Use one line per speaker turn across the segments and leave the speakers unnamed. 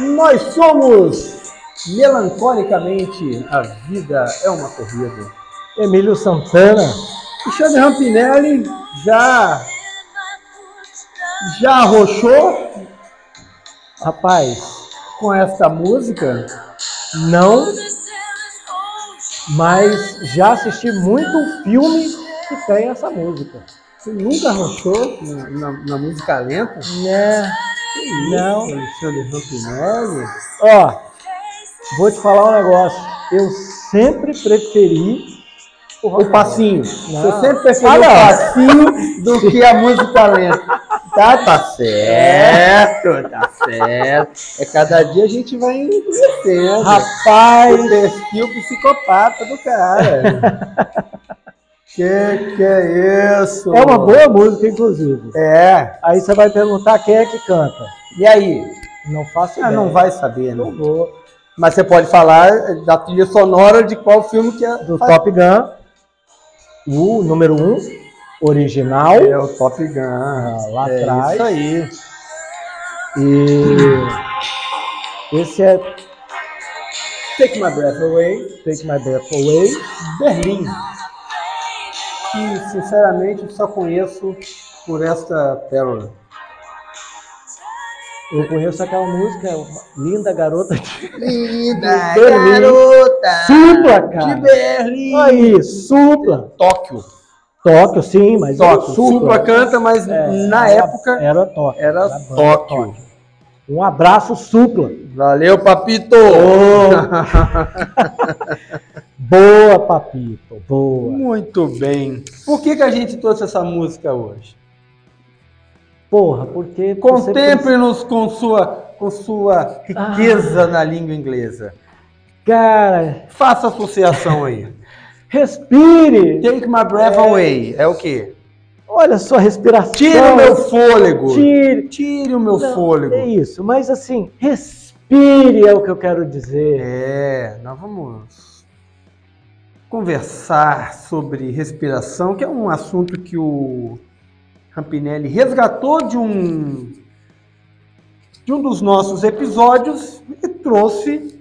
Nós somos melancolicamente a vida é uma corrida.
Emílio Santana.
Alexandre Rampinelli já já arrochou
Rapaz,
com esta música?
não, mas já assisti muito filme que tem essa música.
Você nunca arrochou na, na- na música lenta?
Né? Não.
Alexandre Rampinelli?
Ó, vou te falar um negócio. Eu sempre preferi
O passinho.
Não.
Você sempre preferiu
Ah,
o passinho do que a música lenta. Tá, tá certo, tá certo. É cada dia a gente vai endurecendo.
Rapaz,
o perfil psicopata do cara. que que é isso?
é uma boa música, inclusive.
É.
Aí você vai perguntar quem é que canta.
E aí?
Não faço
Ah,
ideia.
não vai saber,
Não
né?
vou.
Mas você pode falar da trilha sonora de qual filme que é.
Do Top Gun, o número 1, um, original,
É o Top Gun.
ah, lá
é
atrás.
isso aí.
E esse é
Take My Breath Away.
Take My Breath Away.
Berlim. Que, sinceramente, só conheço por esta pérola.
Eu conheço aquela música, Linda Garota de
Linda
Berlim.
garota
Supla, cara.
de Berlim.
Aí, Supla.
Tóquio.
Tóquio, sim, mas
Tóquio.
Supla.
Supla canta, mas
É,
na
era-
época
era Tóquio.
era
banda
Tóquio.
Um abraço, Supla.
Valeu, papito!
Boa, Papito, boa.
Muito bem. Por que, que a gente trouxe essa música hoje?
Porra, porque
Contemple-nos com sua, com sua riqueza na língua inglesa.
Cara,
Faça associação aí.
respire.
Take my breath away. É o quê?
Olha sua respiração.
Tire o meu fôlego.
Tire.
Tire o meu
Não,
fôlego.
É isso, mas assim, respire é o que eu quero dizer.
É, nós vamos conversar sobre respiração, que é um assunto que o Rampinelli resgatou de um de um dos nossos episódios e trouxe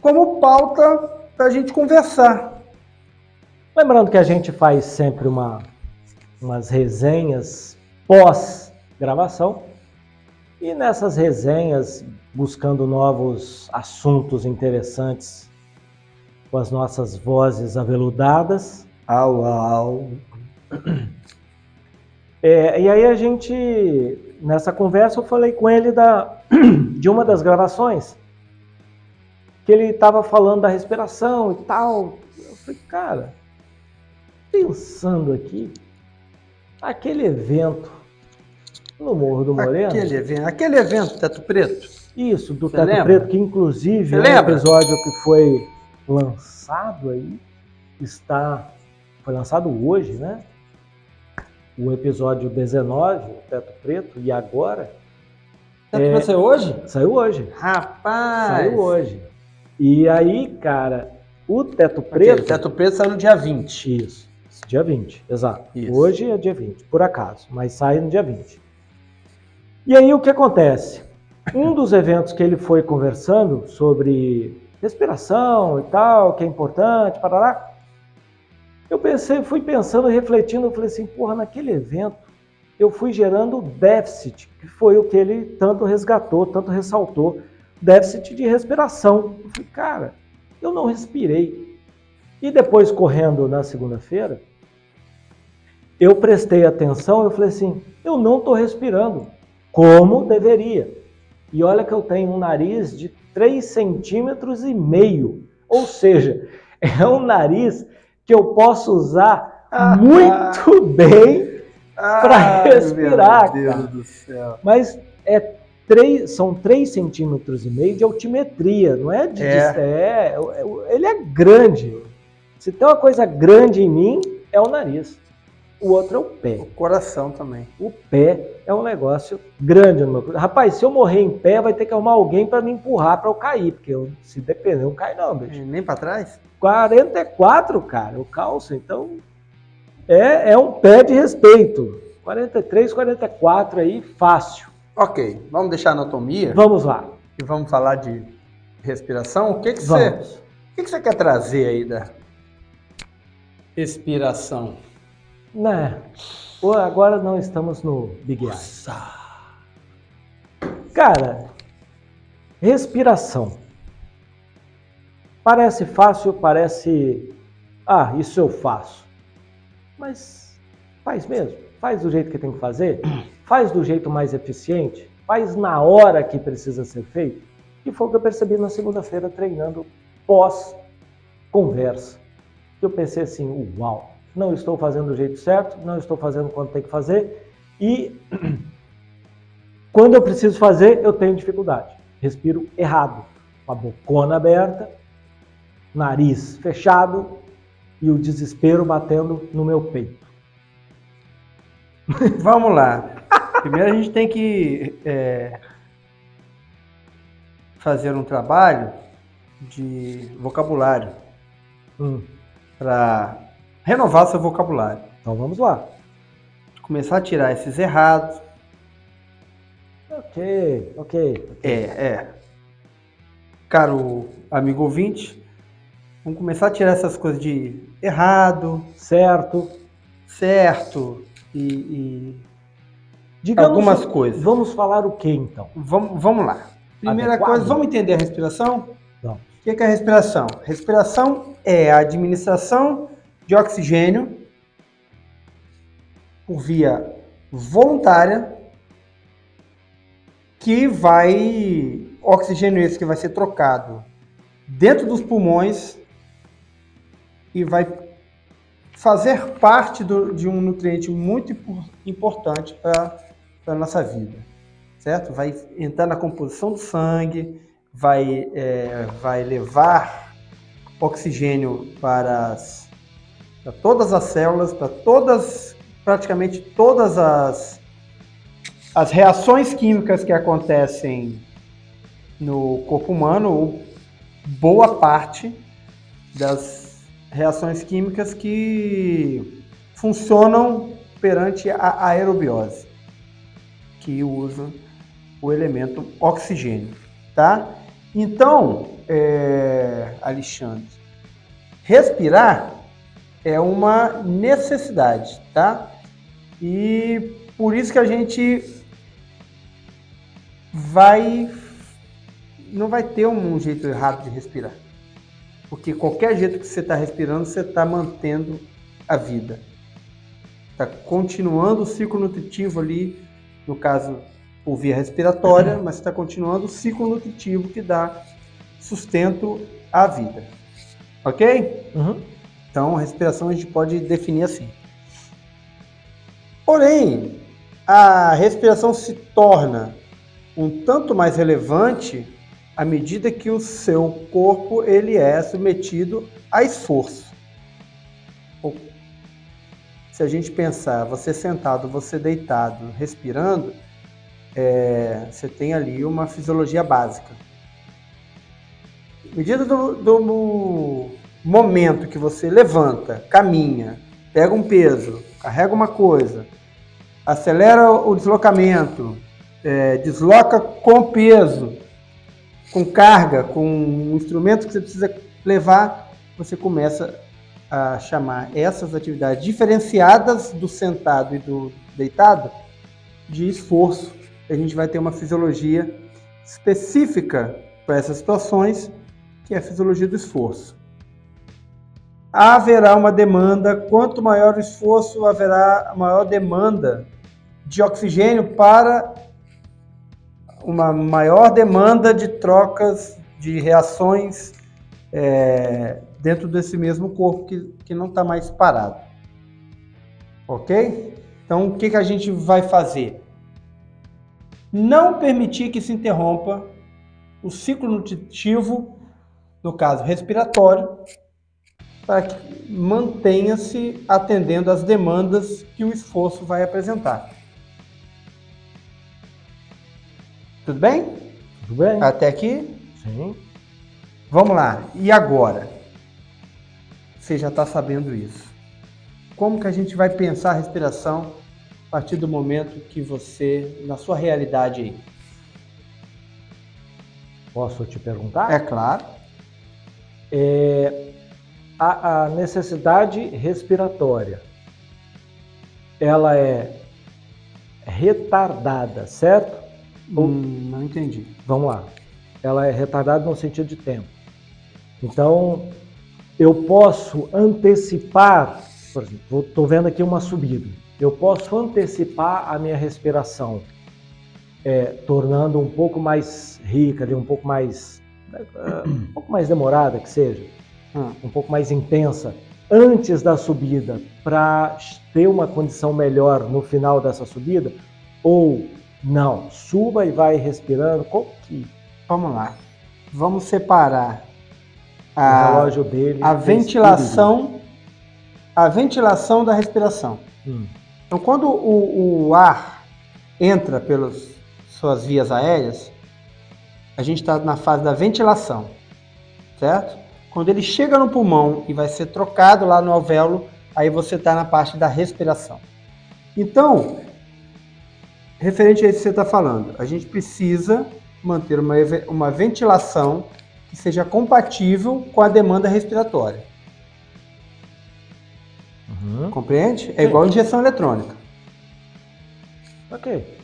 como pauta para a gente conversar.
Lembrando que a gente faz sempre uma, umas resenhas pós-gravação. E nessas resenhas, buscando novos assuntos interessantes com as nossas vozes aveludadas.
Au, au.
É, e aí a gente, nessa conversa, eu falei com ele da, de uma das gravações, que ele estava falando da respiração e tal. Eu falei, cara, pensando aqui, aquele evento no Morro do Moreno,
Aquele evento, aquele evento, Teto Preto.
isso, do
Você
Teto
lembra?
Preto, que inclusive é um episódio que foi lançado aí, está, foi lançado hoje, né? O episódio 19, o Teto Preto, e agora,
Teto
É.
Preto saiu hoje?
saiu hoje,
Rapaz!
saiu hoje. E aí, cara, o Teto Preto...
Teto Preto saiu no dia 20.
Isso, dia 20, exato.
Isso.
Hoje é dia 20, por acaso, mas sai no dia 20. E aí o que acontece? Um dos eventos que ele foi conversando sobre respiração e tal, que é importante, para lá. Eu pensei, fui pensando, refletindo, eu falei assim, porra, naquele evento eu fui gerando déficit, que foi o que ele tanto resgatou, tanto ressaltou, déficit de respiração. Eu falei, cara, eu não respirei. E depois, correndo na segunda-feira, eu prestei atenção, eu falei assim, eu não estou respirando como deveria. E olha que eu tenho um nariz de 3 centímetros e meio. Ou seja, é um nariz que eu posso usar
Ah.
muito bem, Pra
Ai,
respirar,
Meu Deus
cara.
do céu.
mas é três, são 3 centímetros e meio de altimetria, não é de.
É.
de- é, é- ele é grande. Se tem uma coisa grande em mim, é o nariz. O outro é o pé.
O coração também.
O pé é um negócio grande no meu. Rapaz, se eu morrer em pé, vai ter que arrumar alguém para me empurrar para eu cair, porque eu, se depender, eu não caio não, bicho.
Nem pra trás?
44, cara, o calço, então é, é um pé de respeito. 43, 44 aí, fácil.
Ok, vamos deixar a anatomia.
Vamos lá.
e vamos falar de respiração. O que, que, você, o que, que você quer trazer aí da respiração?
Né? Agora não estamos no Big Eye. Cara, respiração. Parece fácil, parece. Ah, isso eu faço. Mas faz mesmo. Faz do jeito que tem que fazer. Faz do jeito mais eficiente. Faz na hora que precisa ser feito. E foi o que eu percebi na segunda-feira treinando pós-conversa. Eu pensei assim: uau, não estou fazendo do jeito certo, não estou fazendo quando tem que fazer. E quando eu preciso fazer, eu tenho dificuldade. Respiro errado, com a bocona aberta, nariz fechado e o desespero batendo no meu peito.
Vamos lá. Primeiro a gente tem que é, fazer um trabalho de vocabulário hum. para renovar seu vocabulário.
Então vamos lá.
Começar a tirar esses errados.
Ok, ok.
É, é. Caro amigo ouvinte, vamos começar a tirar essas coisas de errado,
certo,
certo e, e algumas coisas.
Vamos falar o que então?
Vamos, vamos lá. Primeira Adequado. coisa, vamos entender a respiração? Não. O que é a respiração? Respiração é a administração de oxigênio por via voluntária que vai oxigênio esse que vai ser trocado dentro dos pulmões e vai fazer parte do, de um nutriente muito importante para a nossa vida, certo? Vai entrar na composição do sangue, vai, é, vai levar oxigênio para, as, para todas as células, para todas, praticamente todas as, as reações químicas que acontecem no corpo humano, boa parte das reações químicas que funcionam perante a aerobiose, que usa o elemento oxigênio, tá? Então, é, Alexandre, respirar é uma necessidade, tá? E por isso que a gente vai não vai ter um jeito errado de respirar. Porque qualquer jeito que você está respirando, você está mantendo a vida. Está continuando o ciclo nutritivo ali, no caso, por via respiratória, uhum. mas está continuando o ciclo nutritivo que dá sustento à vida. Ok? Uhum. Então, respiração a gente pode definir assim. Porém, a respiração se torna um tanto mais relevante à medida que o seu corpo ele é submetido a esforço. Se a gente pensar, você sentado, você deitado, respirando, é, você tem ali uma fisiologia básica. À medida do, do momento que você levanta, caminha, pega um peso, carrega uma coisa, acelera o deslocamento, é, desloca com peso, com carga, com um instrumento que você precisa levar, você começa a chamar essas atividades diferenciadas do sentado e do deitado de esforço. A gente vai ter uma fisiologia específica para essas situações, que é a fisiologia do esforço. Haverá uma demanda, quanto maior o esforço, haverá maior demanda de oxigênio para uma maior demanda de trocas, de reações é, dentro desse mesmo corpo que, que não está mais parado. Ok? Então, o que, que a gente vai fazer? Não permitir que se interrompa o ciclo nutritivo, no caso respiratório, para que mantenha-se atendendo às demandas que o esforço vai apresentar. Tudo bem?
Tudo bem.
Até aqui?
Sim.
Vamos lá. E agora? Você já está sabendo isso. Como que a gente vai pensar a respiração a partir do momento que você, na sua realidade aí?
Posso te perguntar?
É claro.
É, a, a necessidade respiratória, ela é retardada, certo?
Hum, não entendi.
Vamos lá. Ela é retardada no sentido de tempo. Então, eu posso antecipar, por exemplo, estou vendo aqui uma subida. Eu posso antecipar a minha respiração, é, tornando um pouco mais rica, um pouco mais, eh, um pouco mais demorada que seja, Um pouco mais intensa, antes da subida, para ter uma condição melhor no final dessa subida, ou não, suba e vai respirando. Qual que
vamos lá. Vamos separar
o
a,
relógio dele.
a ventilação, a ventilação da respiração.
Hum,
Então, quando o, o ar entra pelas suas vias aéreas, a gente está na fase da ventilação, certo? Quando ele chega no pulmão e vai ser trocado lá no alvéolo, aí você está na parte da respiração. Então, referente a isso que você está falando, a gente precisa manter uma, uma ventilação que seja compatível com a demanda respiratória.
uhum.
Compreende? É igual injeção eletrônica.
Ok.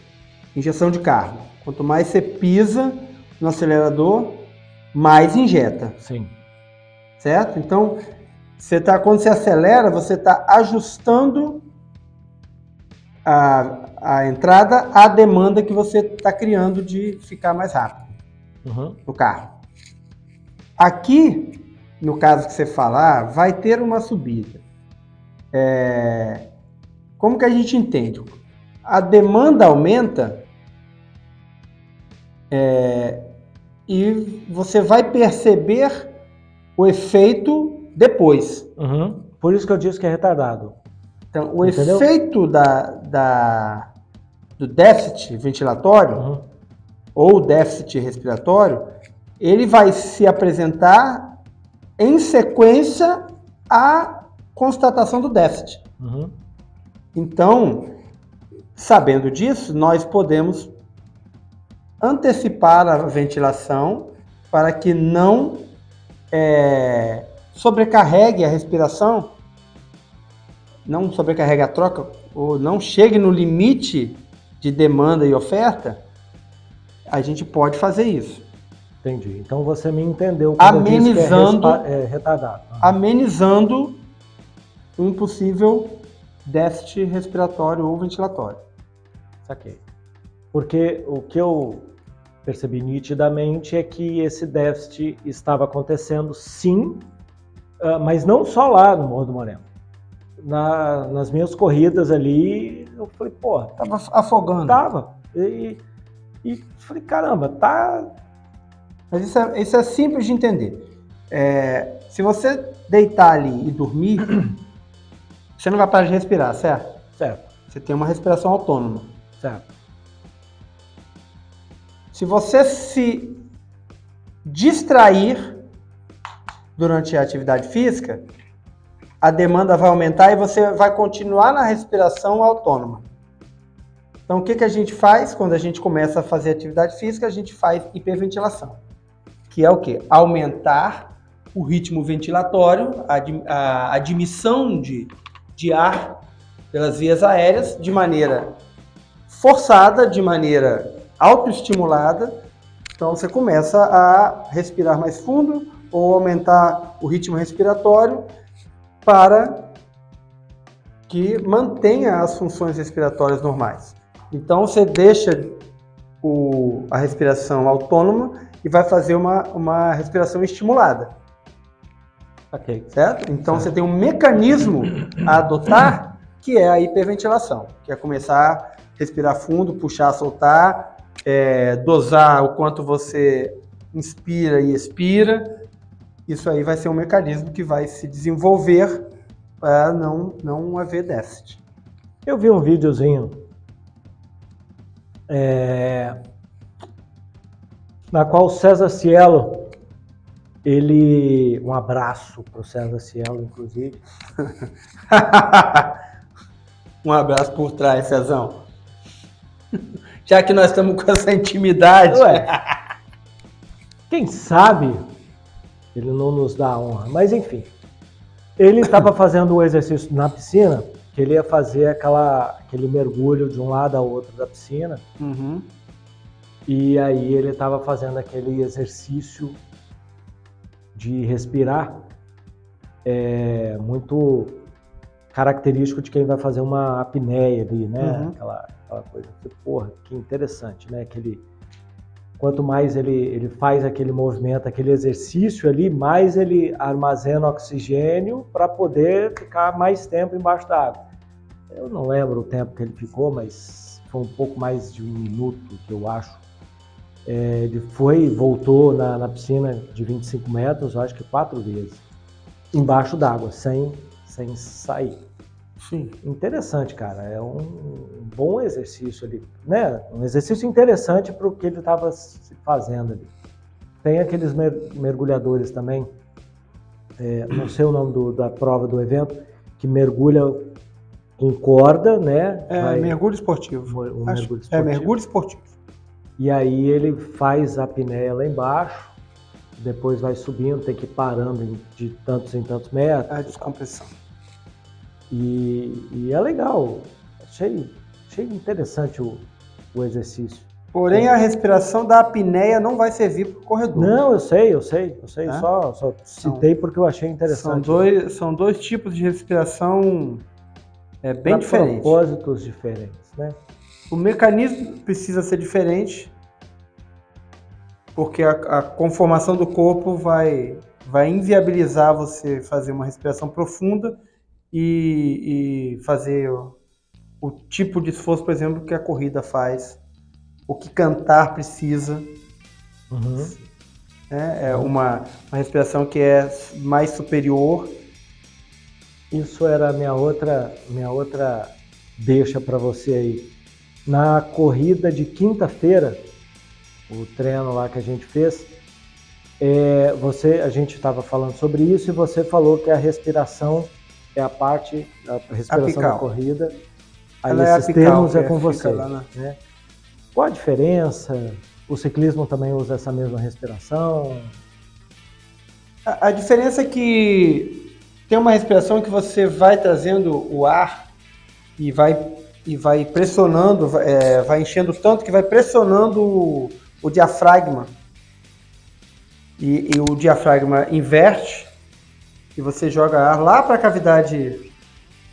Injeção de carro. Quanto mais você pisa no acelerador, mais injeta,
Sim.
Certo? Então, você tá, quando você acelera, você está ajustando a, a entrada à demanda que você está criando de ficar mais rápido
Uhum.
no carro. Aqui, no caso que você falar, vai ter uma subida. É, Como que a gente entende? A demanda aumenta é, e você vai perceber o efeito depois.
Uhum. Por isso que eu disse que é retardado.
Então, o
Entendeu?
efeito da, da- do déficit ventilatório
Uhum.
ou déficit respiratório, ele vai se apresentar em sequência à constatação do déficit.
Uhum.
Então, sabendo disso, nós podemos antecipar a ventilação para que não é, sobrecarregue a respiração, não sobrecarregue a troca, ou não chegue no limite de demanda e oferta, a gente pode fazer isso.
Entendi. Então você me entendeu é
Amenizando-
respa- é retardado. Uhum.
amenizando um possível déficit respiratório ou ventilatório.
Saquei. Porque o que eu percebi nitidamente é que esse déficit estava acontecendo sim, ah, mas não só lá no Morro do Moreno. Na- nas minhas corridas ali, eu falei, pô,
Tava afogando.
tava. E, e falei, caramba, tá.
Mas isso é, isso é simples de entender. É, se você deitar ali e dormir, você não vai parar de respirar, certo?
Certo,
Você tem uma respiração autônoma.
certo.
Se você se distrair durante a atividade física, a demanda vai aumentar e você vai continuar na respiração autônoma. Então, o que, que a gente faz quando a gente começa a fazer atividade física? A gente faz hiperventilação, que é o quê? Aumentar o ritmo ventilatório, a admissão de, de ar pelas vias aéreas de maneira forçada, de maneira autoestimulada. Então você começa a respirar mais fundo ou aumentar o ritmo respiratório para que mantenha as funções respiratórias normais. Então você deixa o- a respiração autônoma e vai fazer uma, uma respiração estimulada,
Saquei.
certo? Então
Certo.
você tem um mecanismo a adotar que é a hiperventilação, que é começar a respirar fundo, puxar, soltar, é, dosar o quanto você inspira e expira. Isso aí vai ser um mecanismo que vai se desenvolver para não, não haver déficit.
Eu vi um videozinho é, na qual o César Cielo, ele. Um abraço para o César Cielo, inclusive.
um abraço por trás, Cezão. Já que nós estamos com essa intimidade.
Ué. Quem sabe ele não nos dá a honra, mas enfim. Ele estava fazendo o exercício na piscina, que ele ia fazer aquela, aquele mergulho de um lado ao outro da piscina.
Uhum.
E aí ele estava fazendo aquele exercício de respirar, é, muito característico de quem vai fazer uma apneia ali, né?
Uhum.
Aquela, aquela coisa. Porra, que interessante, né? Aquele, quanto mais ele, ele faz aquele movimento, aquele exercício ali, mais ele armazena oxigênio para poder ficar mais tempo embaixo da água. Eu não lembro o tempo que ele ficou, mas foi um pouco mais de um minuto, eu acho. É, ele foi voltou na, na, piscina de 25 metros, acho que quatro vezes, embaixo d'água, sem, sem sair.
Sim.
Interessante, cara. É um bom exercício ali, né? Um exercício interessante para o que ele estava fazendo ali. Tem aqueles mergulhadores também, é, não sei o nome do, da prova do evento, que mergulha com corda, né?
É, Vai, mergulho esportivo.
Um
Acho,
mergulho
é,
esportivo.
É, mergulho esportivo.
E aí ele faz a apneia lá embaixo, depois vai subindo, tem que ir parando de tantos em tantos metros.
A descompressão.
E, e é legal, achei, achei interessante o, o exercício.
Porém, a respiração da apneia não vai servir para o corredor.
Não, eu sei, eu sei, eu sei. É? Só, só citei
são,
porque eu achei interessante.
São dois, são dois tipos de respiração é, bem pra diferentes.
propósitos diferentes, né?
O mecanismo precisa ser diferente, porque a, a conformação do corpo vai, vai inviabilizar você fazer uma respiração profunda e, e fazer o, o, tipo de esforço, por exemplo, que a corrida faz, o que cantar precisa.
Uhum.
É, é uma, uma respiração que é mais superior.
Isso era minha outra, minha outra deixa para você aí. Na corrida de quinta-feira, o treino lá que a gente fez, é, você, a gente estava falando sobre isso e você falou que a respiração é a parte da respiração
apical.
da corrida. Aí
Ela
esses
é apical,
termos é,
é
com você.
na...
Né? Qual a diferença? O ciclismo também usa essa mesma respiração?
A, a diferença é que tem uma respiração que você vai trazendo o ar e vai, e vai pressionando, é, vai enchendo tanto que vai pressionando o, o diafragma. E, e, o diafragma inverte e você joga ar lá para a cavidade,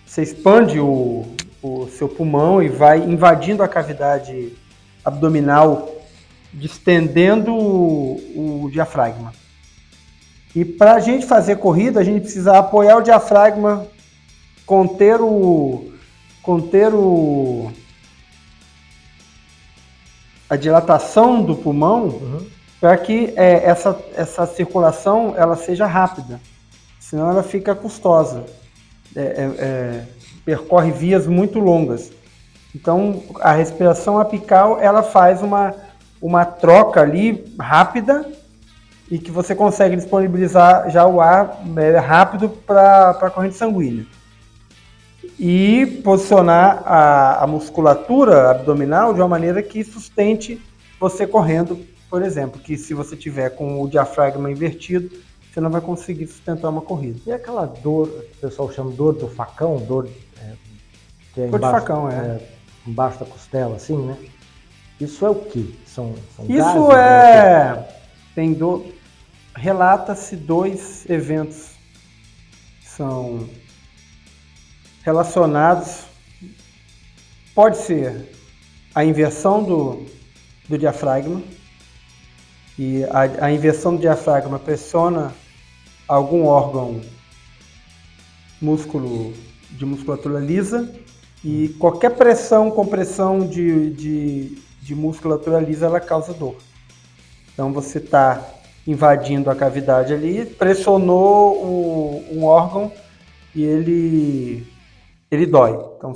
você expande o, o seu pulmão e vai invadindo a cavidade abdominal, distendendo o, o diafragma. E para a gente fazer corrida, a gente precisa apoiar o diafragma, conter o, conter o, a dilatação do pulmão,
Uhum.
para que é, essa, essa circulação ela seja rápida senão ela fica custosa, é, é, é, percorre vias muito longas. Então, a respiração apical ela faz uma, uma troca ali rápida e que você consegue disponibilizar já o ar é, rápido para a corrente sanguínea. E posicionar a, a musculatura abdominal de uma maneira que sustente você correndo, por exemplo, que se você tiver com o diafragma invertido, você não vai conseguir sustentar uma corrida.
E aquela dor, que o pessoal chama dor do facão, dor é, que é
Dor de
embaixo,
facão, é.
embaixo da costela, assim, né? Isso é o quê? São, são
Isso
gases, né?
é. Tem do... Relata-se dois eventos que são relacionados. Pode ser a inversão do, do diafragma, e a, a inversão do diafragma pressiona algum órgão músculo de musculatura lisa e qualquer pressão, compressão de, de, de musculatura lisa, ela causa dor. Então você está invadindo a cavidade ali, pressionou o, um órgão e ele, ele dói. Então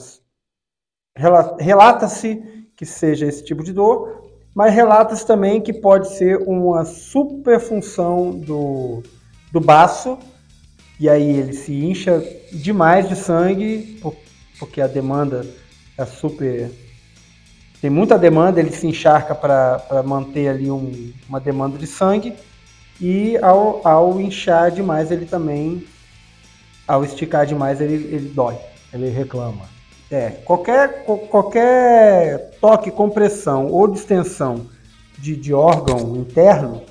relata-se que seja esse tipo de dor, mas relata-se também que pode ser uma superfunção do, do baço, e aí ele se incha demais de sangue, porque a demanda é super tem muita demanda, ele se encharca para manter ali um, uma demanda de sangue. E ao, ao inchar demais, ele também, ao esticar demais, ele, ele dói.
Ele reclama.
É, qualquer, qualquer toque, compressão ou distensão de, de órgão interno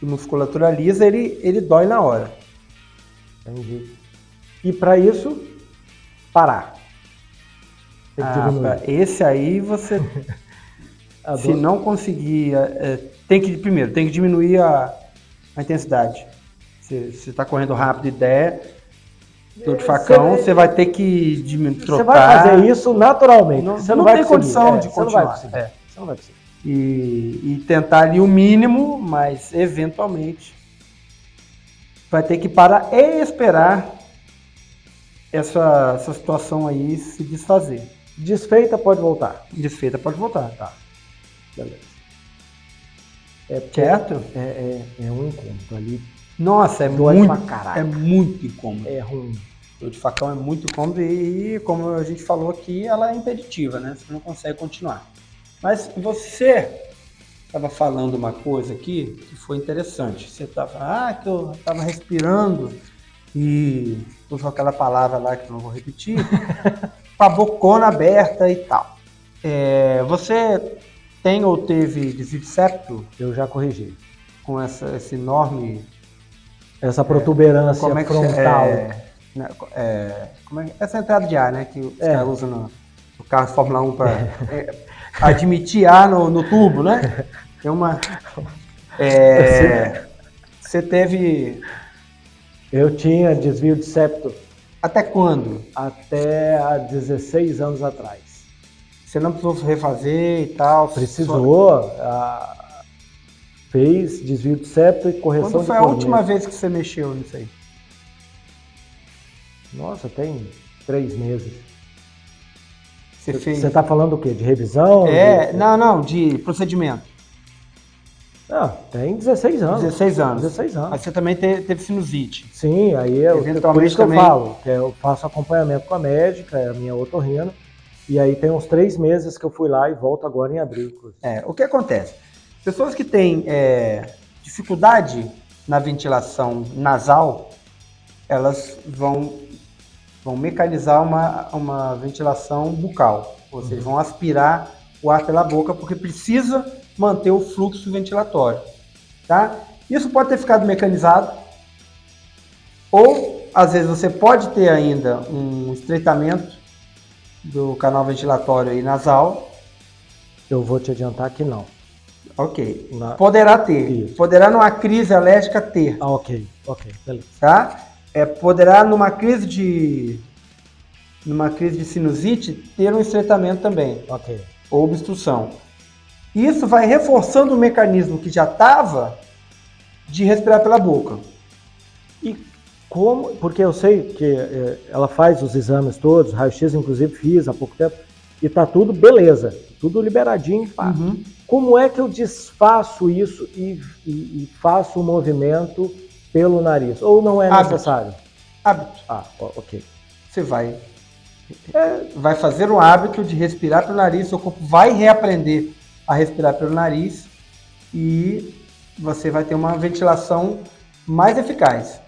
que musculatura lisa, ele, ele dói na hora.
Entendi. E para isso, parar.
Ah, esse aí você, se não conseguir, é, tem que primeiro tem que diminuir a, a intensidade. Se está correndo rápido e der, teu de facão, você, vai ter que trocar. Você
vai fazer isso naturalmente.
Não, você não, não vai tem condição é, de continuar. Você não vai conseguir. É. Você não vai conseguir. E, e tentar ali o mínimo, mas eventualmente vai ter que parar e esperar essa, essa situação aí se desfazer.
Desfeita pode voltar.
Desfeita pode voltar.
Tá. Beleza.
É, certo?
É, é, é um incômodo ali.
Nossa, é muito, é muito incômodo.
É ruim.
O de facão é muito incômodo e, como a gente falou aqui, ela é impeditiva, né? Você não consegue continuar. Mas você estava falando uma coisa aqui que foi interessante. Você estava, ah, que eu estava respirando e usou aquela palavra lá que eu não vou repetir, com a bocona aberta e tal. É, você tem ou teve desvio de septo?
Eu já corrigi.
Com essa, esse enorme...
Essa protuberância é, é frontal.
É, né, é, é, essa entrada de ar, né? Que os é. caras usam no, no, carro de Fórmula 1 para é, admitir ar no, no tubo, né? Tem uma... É, você teve
eu tinha desvio de septo.
Até quando?
Até há 16 anos atrás.
Você não precisou refazer e tal?
Precisou. Só... fez desvio de septo e correção
Quando foi
a
última vez que você mexeu nisso aí?
Nossa, tem três meses.
Você, fez...
Você está falando o quê? De revisão?
É, de... não, não, de procedimento.
Não, tem 16 anos.
16 anos.
16 anos.
Mas você também teve, teve sinusite.
Sim, aí eu, por isso que também... eu falo, que eu faço acompanhamento com a médica, é a minha otorrina, e aí tem uns três meses que eu fui lá e volto agora em abril.
É, o que acontece? Pessoas que têm é, dificuldade na ventilação nasal, elas vão, vão mecanizar uma, uma ventilação bucal, ou seja, vão aspirar o ar pela boca, porque precisa manter o fluxo ventilatório. Tá? Isso pode ter ficado mecanizado, ou às vezes você pode ter ainda um estreitamento do canal ventilatório e nasal.
Eu vou te adiantar que não.
Ok. Na... Poderá ter. Isso. Poderá numa crise alérgica ter.
Ah, ok. Ok, beleza.
Tá? É, poderá numa crise de numa crise de sinusite ter um estreitamento também.
Ok.
Ou obstrução. Isso vai reforçando o mecanismo que já estava de respirar pela boca.
E como, porque eu sei que é, ela faz os exames todos, raio-x inclusive fiz há pouco tempo, e tá tudo beleza, tudo liberadinho. Uhum. Como é que eu desfaço isso e, e, e, faço o movimento pelo nariz? Ou não é Hábito. necessário?
Hábito.
Ah, ok.
Você vai, é, vai fazer o hábito de respirar pelo nariz, seu corpo vai reaprender a respirar pelo nariz e você vai ter uma ventilação mais eficaz.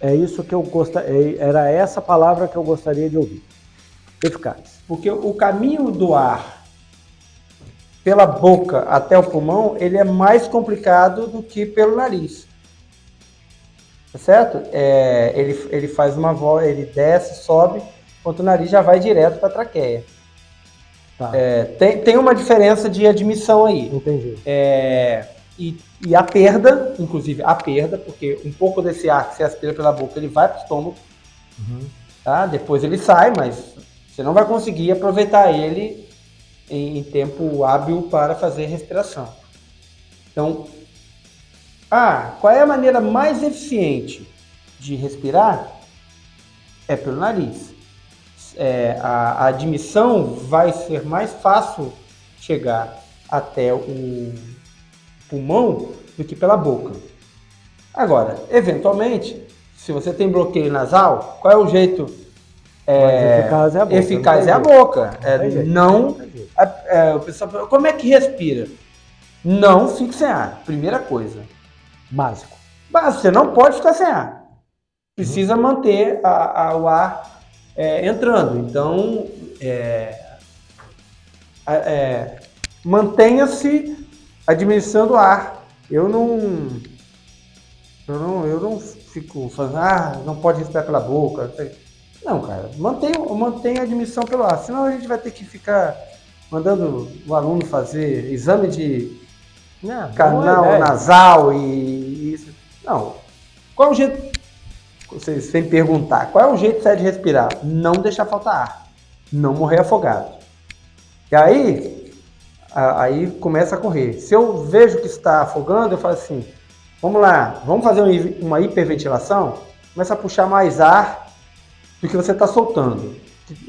É isso que eu gostaria, é, era essa palavra que eu gostaria de ouvir. Eficaz.
Porque o caminho do ar pela boca até o pulmão, ele é mais complicado do que pelo nariz. Tá certo? É, ele, ele faz uma volta, ele desce, sobe, enquanto o nariz já vai direto para a traqueia. Tá. É, tem, tem uma diferença de admissão aí.
Entendi.
É, e, e, a perda, inclusive a perda, porque um pouco desse ar que você aspira pela boca, ele vai para o estômago. Uhum. Tá? Depois ele sai, mas você não vai conseguir aproveitar ele em, em tempo hábil para fazer respiração. Então, ah, qual é a maneira mais eficiente de respirar? É pelo nariz é, a, a, admissão vai ser mais fácil chegar até o pulmão do que pela boca. Agora, eventualmente, se você tem bloqueio nasal, qual é o jeito
é, eficaz é a boca.
Eficaz é a boca. É, não, é, é, o pessoal como é que respira? Não fique sem ar, primeira coisa.
Básico.
Mas você não pode ficar sem ar. Precisa manter a- a- o ar é, entrando. Então, é, a- é, mantenha-se administrando ar. Eu não, eu não, eu não fico falando, ah, não pode respirar pela boca. não cara, mantenha, mantenha a admissão pelo ar. Senão a gente vai ter que ficar mandando o aluno fazer exame de
Não,
canal nasal e. Não. Qual é o jeito? Vocês sem perguntar, qual é o jeito certo de respirar? Não deixar faltar ar. Não morrer afogado. E aí, a- aí começa a correr. Se eu vejo que está afogando, eu falo assim: vamos lá, vamos fazer um uma hiperventilação? Começa a puxar mais ar do que você está soltando.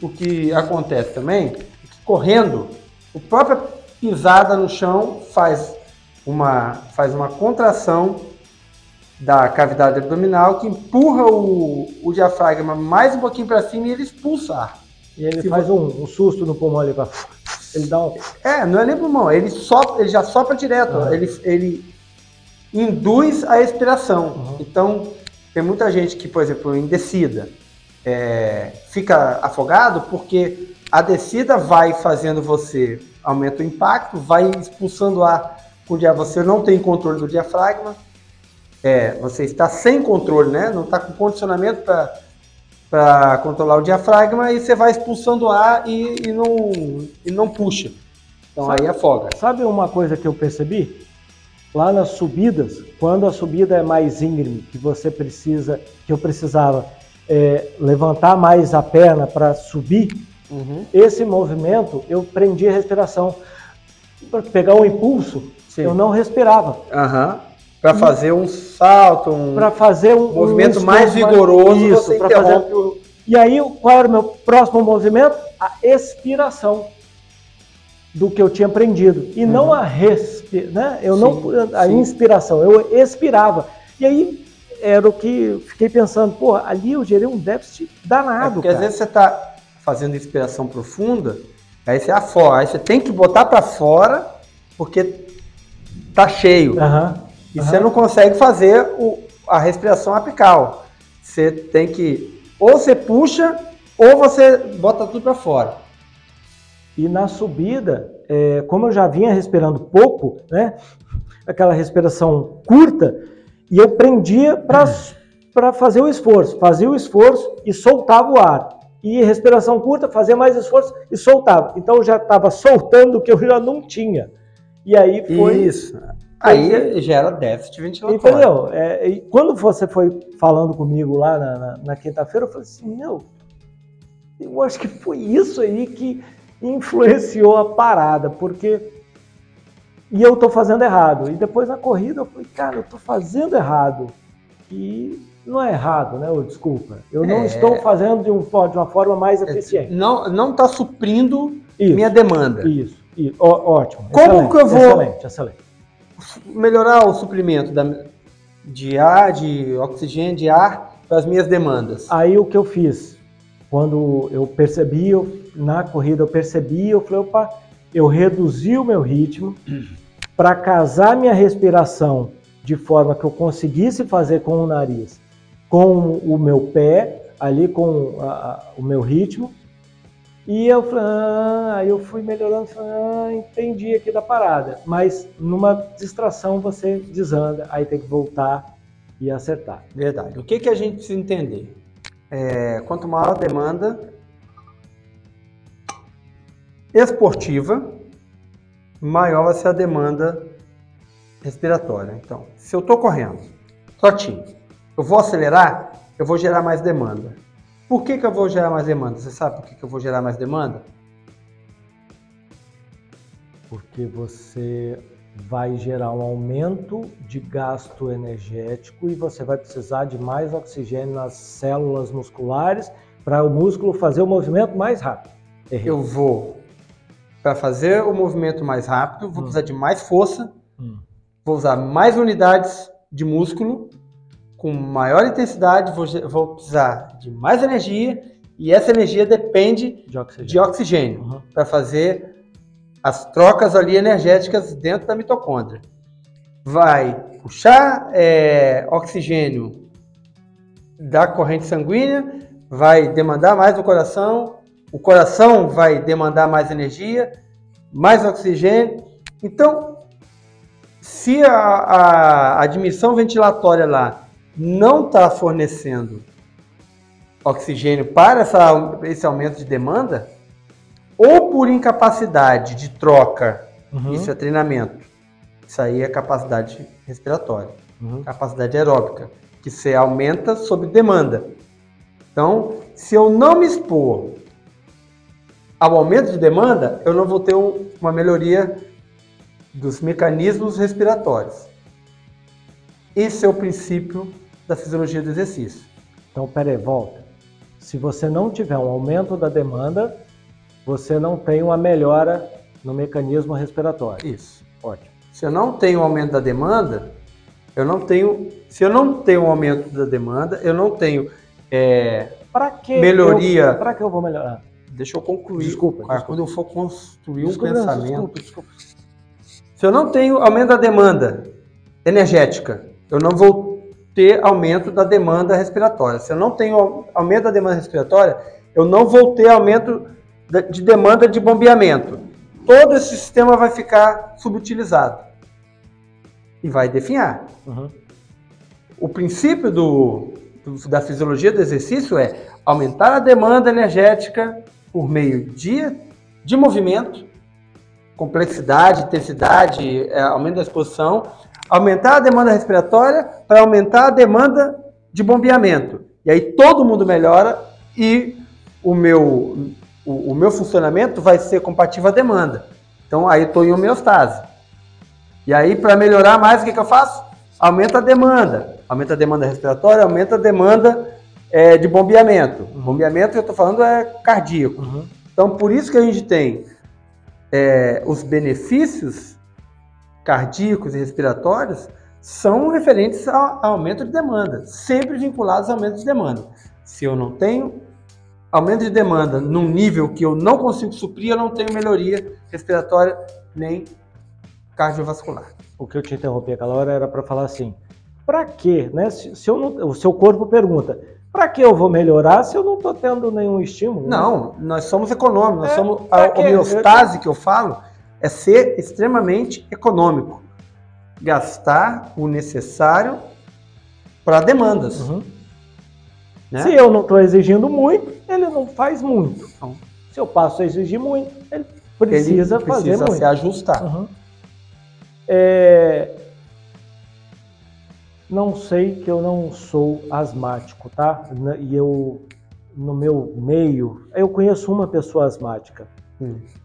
O que acontece também é que correndo, a própria pisada no chão faz uma, faz uma contração da cavidade abdominal que empurra o, o diafragma mais um pouquinho para cima e ele expulsa ar.
E ele
Se
faz um, um susto no pulmão ali pra... Ele dá um.
É, não é nem pulmão, ele, sopra, ele já sopra direto,
Aham.
ele, ele induz a expiração.
Uhum.
Então, tem muita gente que, por exemplo, em descida, é, fica afogado porque a descida vai fazendo você, aumenta o impacto, vai expulsando ar, o dia você não tem controle do diafragma, é, você está sem controle, né? não está com condicionamento para controlar o diafragma e você vai expulsando ar e, e não, e não puxa. Então
Sabe-
aí afoga.
Sabe uma coisa que eu percebi? Lá nas subidas, quando a subida é mais íngreme, que você precisa, que eu precisava é, levantar mais a perna para subir, esse movimento eu prendi a respiração. Para pegar um impulso,
Sim.
eu não respirava.
Aham. Para fazer um salto, um
fazer um
movimento
um
mais vigoroso,
Isso,
você interrompe
fazer-
o...
E aí, qual era o meu próximo movimento? A expiração do que eu tinha aprendido. E não a respiração, né? Eu não
Uhum. Sim,
a
sim.
inspiração, eu expirava. E aí era o que eu fiquei pensando, pô, ali eu gerei um déficit
É
danado,
porque às
cara.
vezes você está fazendo inspiração profunda, aí você afoga, aí você tem que botar para fora porque tá cheio.
Aham,
E
aham.
você não consegue fazer o- a respiração apical. Você tem que ou você puxa ou você bota tudo para fora.
E na subida, é, como eu já vinha respirando pouco, né? Aquela respiração curta, e eu prendia para fazer o esforço. Fazia o esforço e soltava o ar. E respiração curta, fazia mais esforço e soltava. Então eu já estava soltando o que eu já não tinha. E aí foi.
Isso. Aí gera déficit ventilatório.
Entendeu? É, e quando você foi falando comigo lá na, na- na quinta-feira, eu falei assim, meu, eu acho que foi isso aí que influenciou a parada, porque e eu tô fazendo errado. E depois na corrida eu falei, cara, eu tô fazendo errado. E não é errado, né? Desculpa. Eu não
É.
estou fazendo de, um, de uma forma mais eficiente.
Não não está suprindo
Isso,
minha demanda.
isso, isso. Ó, ótimo.
Como
excelente,
que eu vou-
Excelente, excelente.
Melhorar o suprimento da- de ar, de oxigênio, de ar para as minhas demandas.
Aí o que eu fiz? Quando eu percebi, eu- na corrida eu percebi, eu falei, opa, eu reduzi o meu ritmo para casar minha respiração de forma que eu conseguisse fazer com o nariz, com o meu pé, ali com a- o meu ritmo. E eu falei, ah, eu fui melhorando, falei, ah, entendi aqui da parada. Mas numa distração você desanda, aí tem que voltar e acertar.
Verdade. O que, que a gente precisa entender? É, quanto maior a demanda esportiva, maior vai ser a demanda respiratória. Então, se eu estou correndo, trotinho, eu vou acelerar, eu vou gerar mais demanda. Por que, que eu vou gerar mais demanda? Você sabe por que, que eu vou gerar mais demanda?
Porque você vai gerar um aumento de gasto energético e você vai precisar de mais oxigênio nas células musculares para o músculo fazer o movimento mais rápido. Errei.
Eu vou, para fazer o movimento mais rápido, vou
Hum.
precisar de mais força,
Hum.
vou usar mais unidades de músculo, com maior intensidade, vou, vou precisar de mais energia, e essa energia depende
De oxigênio.
de oxigênio
Uhum.
para fazer as trocas ali energéticas dentro da mitocôndria. Vai puxar é, oxigênio da corrente sanguínea, vai demandar mais do coração, o coração vai demandar mais energia, mais oxigênio. Então, se a, a admissão ventilatória lá não está fornecendo oxigênio para essa, esse aumento de demanda, ou por incapacidade de troca, uhum. isso é treinamento, isso aí é capacidade respiratória, uhum. capacidade aeróbica, que você aumenta sob demanda. Então, se eu não me expor ao aumento de demanda, eu não vou ter uma melhoria dos mecanismos respiratórios. Esse é o princípio da fisiologia do exercício.
Então, peraí, volta. Se você não tiver um aumento da demanda, você não tem uma melhora no mecanismo respiratório.
Isso. Ótimo. Se eu não tenho um aumento da demanda, eu não tenho. Se eu não tenho um aumento da demanda, eu não tenho é,
que
melhoria.
Para que eu vou melhorar?
Deixa eu concluir.
Desculpa.
Ah,
desculpa.
Quando eu for construir
desculpa,
um pensamento.
Desculpa, desculpa.
Se eu não tenho aumento da demanda energética, eu não vou ter aumento da demanda respiratória. Se eu não tenho aumento da demanda respiratória, eu não vou ter aumento de demanda de bombeamento. Todo esse sistema vai ficar subutilizado e vai definhar. Uhum. O princípio do, do, da fisiologia do exercício é aumentar a demanda energética por meio de, de movimento, complexidade, intensidade, é, aumento da exposição, aumentar a demanda respiratória para aumentar a demanda de bombeamento. E aí todo mundo melhora e o meu, o, o meu funcionamento vai ser compatível à demanda. Então aí estou em homeostase. E aí, para melhorar mais, o que, que eu faço? Aumenta a demanda. Aumenta a demanda respiratória, aumenta a demanda é, de bombeamento. Uhum. Bombeamento que eu estou falando é cardíaco. Uhum. Então, por isso que a gente tem é, os benefícios cardíacos e respiratórios são referentes ao, ao aumento de demanda, sempre vinculados ao aumento de demanda. Se eu não tenho aumento de demanda num nível que eu não consigo suprir, eu não tenho melhoria respiratória nem cardiovascular.
O que eu te interrompi aquela hora era para falar assim, para quê? Né? Se, se eu não, o seu corpo pergunta, para que eu vou melhorar se eu não estou tendo nenhum estímulo?
Não, né? nós somos econômicos, nós é, somos a homeostase que eu falo é ser extremamente econômico, gastar o necessário para demandas. Uhum.
Né? Se eu não estou exigindo muito, ele não faz muito. Então, se eu passo a exigir muito, ele precisa, ele fazer precisa
muito. se ajustar. Uhum.
É... Não sei que eu não sou asmático, tá? E eu, no meu meio, eu conheço uma pessoa asmática.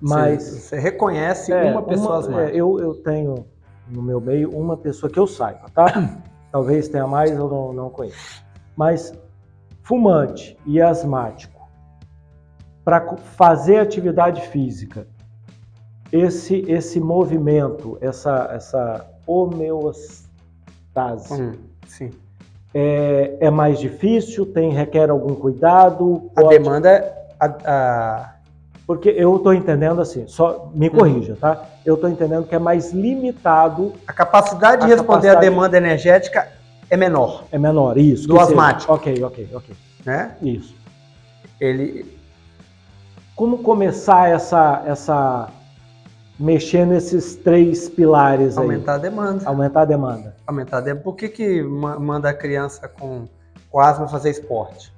Mas
você, você reconhece é, uma pessoa uma?
É, eu, eu tenho no meu meio uma pessoa que eu saiba, tá? Talvez tenha mais, eu não, não conheço. Mas fumante e asmático, para fazer atividade física, esse, esse movimento, essa, essa homeostase, hum,
sim.
É, é mais difícil, tem, requer algum cuidado?
Pode... A demanda. A, a...
Porque eu estou entendendo assim, só me hum. corrija, tá? Eu estou entendendo que é mais limitado.
A capacidade de responder à demanda energética é menor.
É menor, isso.
Do asmático.
Ok, ok, ok.
Né?
Isso.
Ele.
Como começar essa, essa mexer nesses três pilares
aí. Aumentar a demanda.
Aumentar a demanda.
Aumentar a demanda. Por que, que manda a criança com, com asma fazer esporte?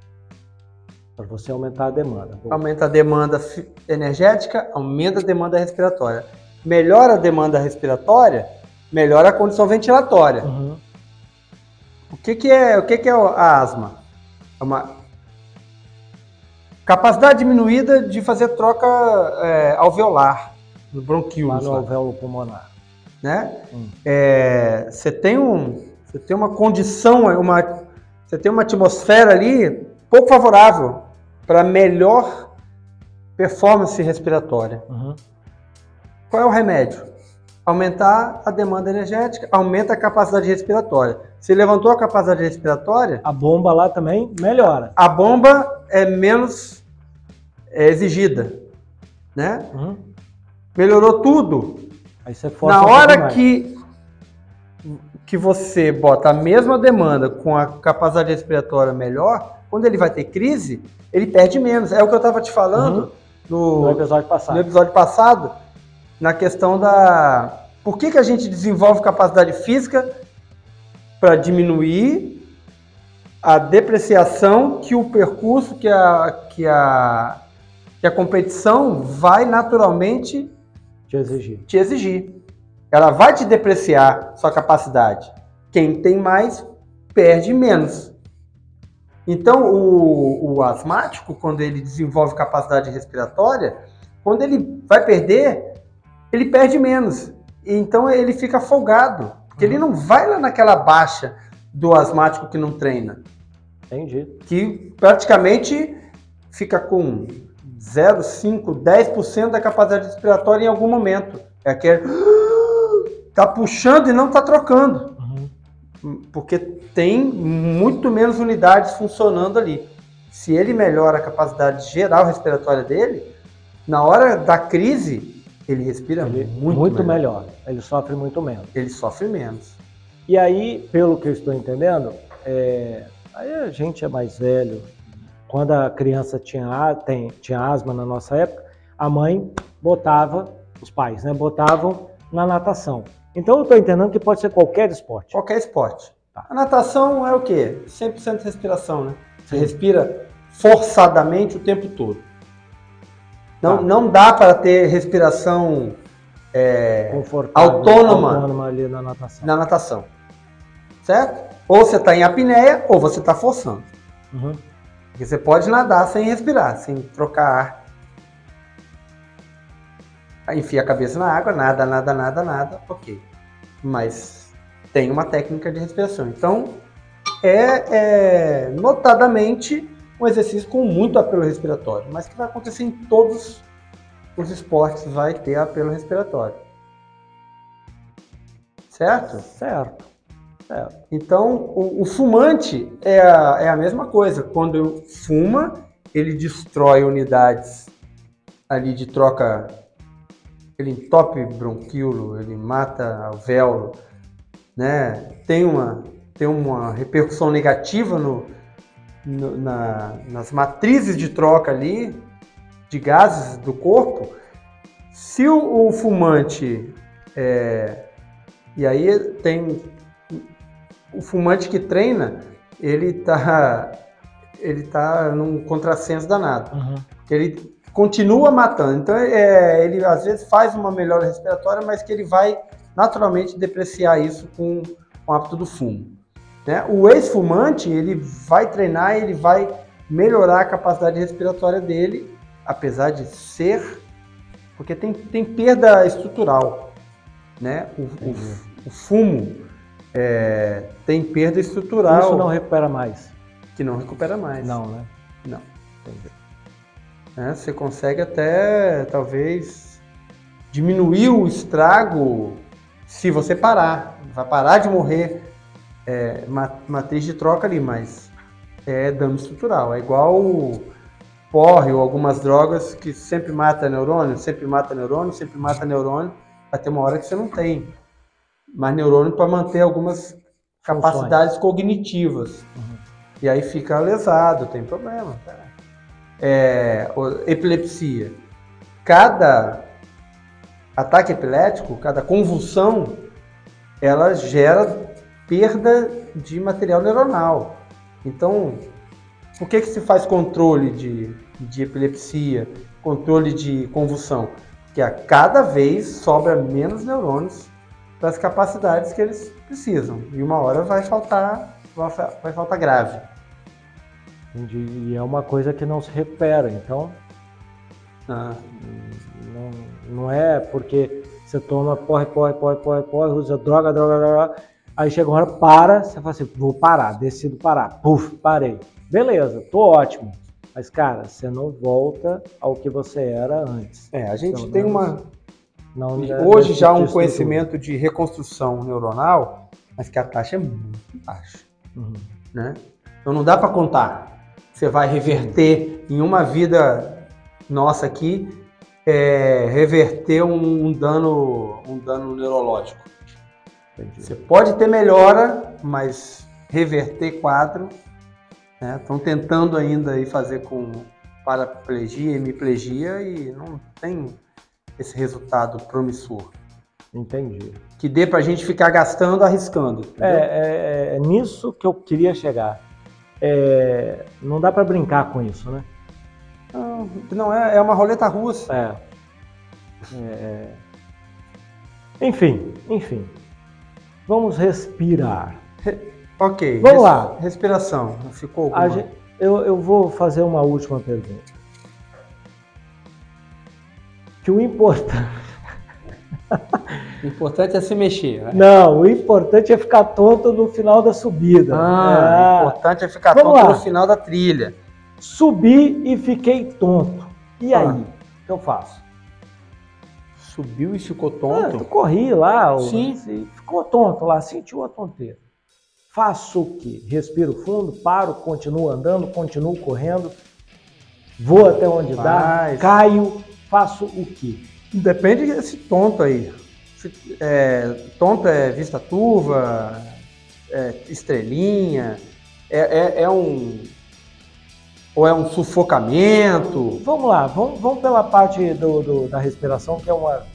Para você aumentar a demanda.
Aumenta a demanda energética, aumenta a demanda respiratória. Melhora a demanda respiratória, melhora a condição ventilatória. Uhum. O que, que é o que, que é a asma? É uma capacidade diminuída de fazer troca é, alveolar no bronquíolos.
Lá no alvéolo pulmonar.
Né? Hum. É, você tem um, você tem uma condição, uma, você tem uma atmosfera ali pouco favorável para melhor performance respiratória. Uhum. Qual é o remédio? Aumentar a demanda energética, aumenta a capacidade respiratória. Se levantou a capacidade respiratória,
a bomba lá também melhora.
A bomba é menos é, exigida, né? Uhum. melhorou tudo.
Aí você força
Na hora que, que você bota a mesma demanda com a capacidade respiratória melhor, quando ele vai ter crise, ele perde menos. É o que eu estava te falando
no
no,
episódio passado.
no episódio passado, na questão da. Por que, que a gente desenvolve capacidade física para diminuir a depreciação que o percurso, que a, que a, que a competição vai naturalmente
Te exigir.
te exigir. Ela vai te depreciar sua capacidade. Quem tem mais perde menos. Então, o, o asmático, quando ele desenvolve capacidade respiratória, quando ele vai perder, ele perde menos. Então, ele fica folgado. Porque ele não vai lá naquela baixa do asmático que não treina
Entendi.
que praticamente fica com 0,5, 10% da capacidade respiratória em algum momento. É aquele. Tá puxando e não tá trocando. Porque tem muito menos unidades funcionando ali. Se ele melhora a capacidade geral respiratória dele, na hora da crise, ele respira
Ele-
muito,
muito
melhor.
melhor. Ele sofre muito menos.
Ele sofre menos.
E aí, pelo que eu estou entendendo, é, aí a gente é mais velho. Quando a criança tinha, tem, tinha asma na nossa época, a mãe botava, os pais, né, botavam na natação. Então eu estou entendendo que pode ser qualquer esporte.
Qualquer esporte.
Tá.
A natação é o quê? 100% de respiração, né? Você respira forçadamente o tempo todo. Não,
Tá.
não dá para ter respiração é, autônoma.
autônoma ali na natação.
na natação. Certo? Ou você está em apneia ou você está forçando.
Uhum.
Porque você pode nadar sem respirar, sem trocar ar. Enfia a cabeça na água, nada, nada, nada, nada, ok. Mas tem uma técnica de respiração. Então, é, é notadamente um exercício com muito apelo respiratório, mas que vai acontecer em todos os esportes, vai ter apelo respiratório. Certo?
Certo. Certo.
Então, o, o fumante é a, é a mesma coisa. Quando fuma, ele destrói unidades ali de troca. Ele entope bronquíolo, ele mata alvéolo, né? Tem uma, tem uma repercussão negativa no, no- na- nas matrizes de troca ali de gases do corpo. Se o, o fumante é, e aí tem o fumante que treina, ele tá ele tá num contrassenso danado,
Uhum.
ele continua matando. Então é, ele às vezes faz uma melhora respiratória, mas que ele vai naturalmente depreciar isso com, com o hábito do fumo. né? O ex-fumante ele vai treinar, ele vai melhorar a capacidade respiratória dele, apesar de ser, porque tem, tem perda estrutural, né? O, o, o fumo é, tem perda estrutural
Isso não recupera mais.
que não recupera mais.
Não, né?
Não.
Entendi.
Né? Você consegue até, talvez, diminuir o estrago se você parar. Vai parar de morrer é, ma- matriz de troca ali, mas é dano estrutural. É igual porre ou algumas drogas que sempre mata neurônio, sempre mata neurônio, sempre mata neurônio. Ter uma hora que você não tem mais neurônio para manter algumas capacidades cognitivas.
Uhum.
E aí fica lesado, tem problema. É, epilepsia. Cada ataque epilético, cada convulsão, ela gera perda de material neuronal. Então, por que, que se faz controle de, de epilepsia, controle de convulsão? Porque a cada vez sobra menos neurônios para as capacidades que eles precisam. E uma hora vai faltar, vai, fa- vai faltar grave.
E é uma coisa que não se recupera. Então,
Ah,
não, não é porque você toma porre, porre, porre, porre, porre, usa droga, droga, droga. Aí chega uma hora, para, você fala assim, vou parar, decido parar. Puf, parei. Beleza, tô ótimo. Mas, cara, você não volta ao que você era antes.
é, a gente
Pelo
tem uma
Não
hoje
desse
já um conhecimento de reconstrução neuronal, mas que a taxa é muito baixa,
Uhum.
né? Então não dá para contar. Você vai reverter em uma vida nossa aqui é, reverter um, um dano, um dano neurológico.
Entendi.
Você pode ter melhora, mas reverter quadro, estão tentando ainda aí fazer com paraplegia, hemiplegia e não tem esse resultado promissor.
Entendi.
Que dê pra gente ficar gastando, arriscando.
É, é- é nisso que eu queria chegar. É, não dá para brincar com isso, né?
Não, não é, é uma roleta russa.
É. É, é. Enfim, enfim. Vamos respirar.
Ok.
Vamos lá.
Respiração. Ficou alguma?
eu, eu vou fazer uma última pergunta. Que o importante.
O importante é se mexer. né?
Não, o importante é ficar tonto no final da subida.
Ah,
É.
o importante é ficar
Vamos
tonto
lá.
no final da trilha.
Subi e fiquei tonto. E aí?
Ah.
O que eu faço?
Subiu e ficou
Ah,
tonto?
tu corri lá,
Sim.
ficou tonto lá, sentiu a tonteira. Faço o quê? Respiro fundo, paro, continuo andando, continuo correndo, vou até onde dá, caio, faço o quê?
Depende desse tonto aí. É, tonto é vista turva, é estrelinha, é, é- é um. Ou é um sufocamento.
Vamos lá, vamos, vamos pela parte do, do- da respiração, que é uma.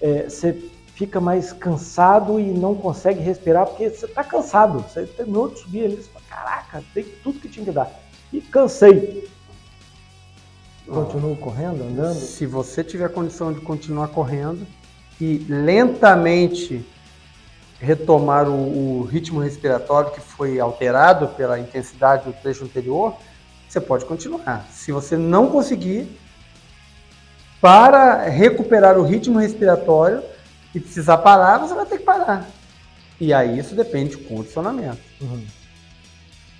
é, Você fica mais cansado e não consegue respirar porque você está cansado. Você terminou de subir ali, você fala, caraca, dei tudo que tinha que dar. E cansei. Continuo correndo, andando.
Se você tiver condição de continuar correndo e lentamente retomar o, o ritmo respiratório que foi alterado pela intensidade do trecho anterior, você pode continuar. Se você não conseguir, para recuperar o ritmo respiratório e precisar parar, você vai ter que parar. E aí isso depende do condicionamento.
Uhum.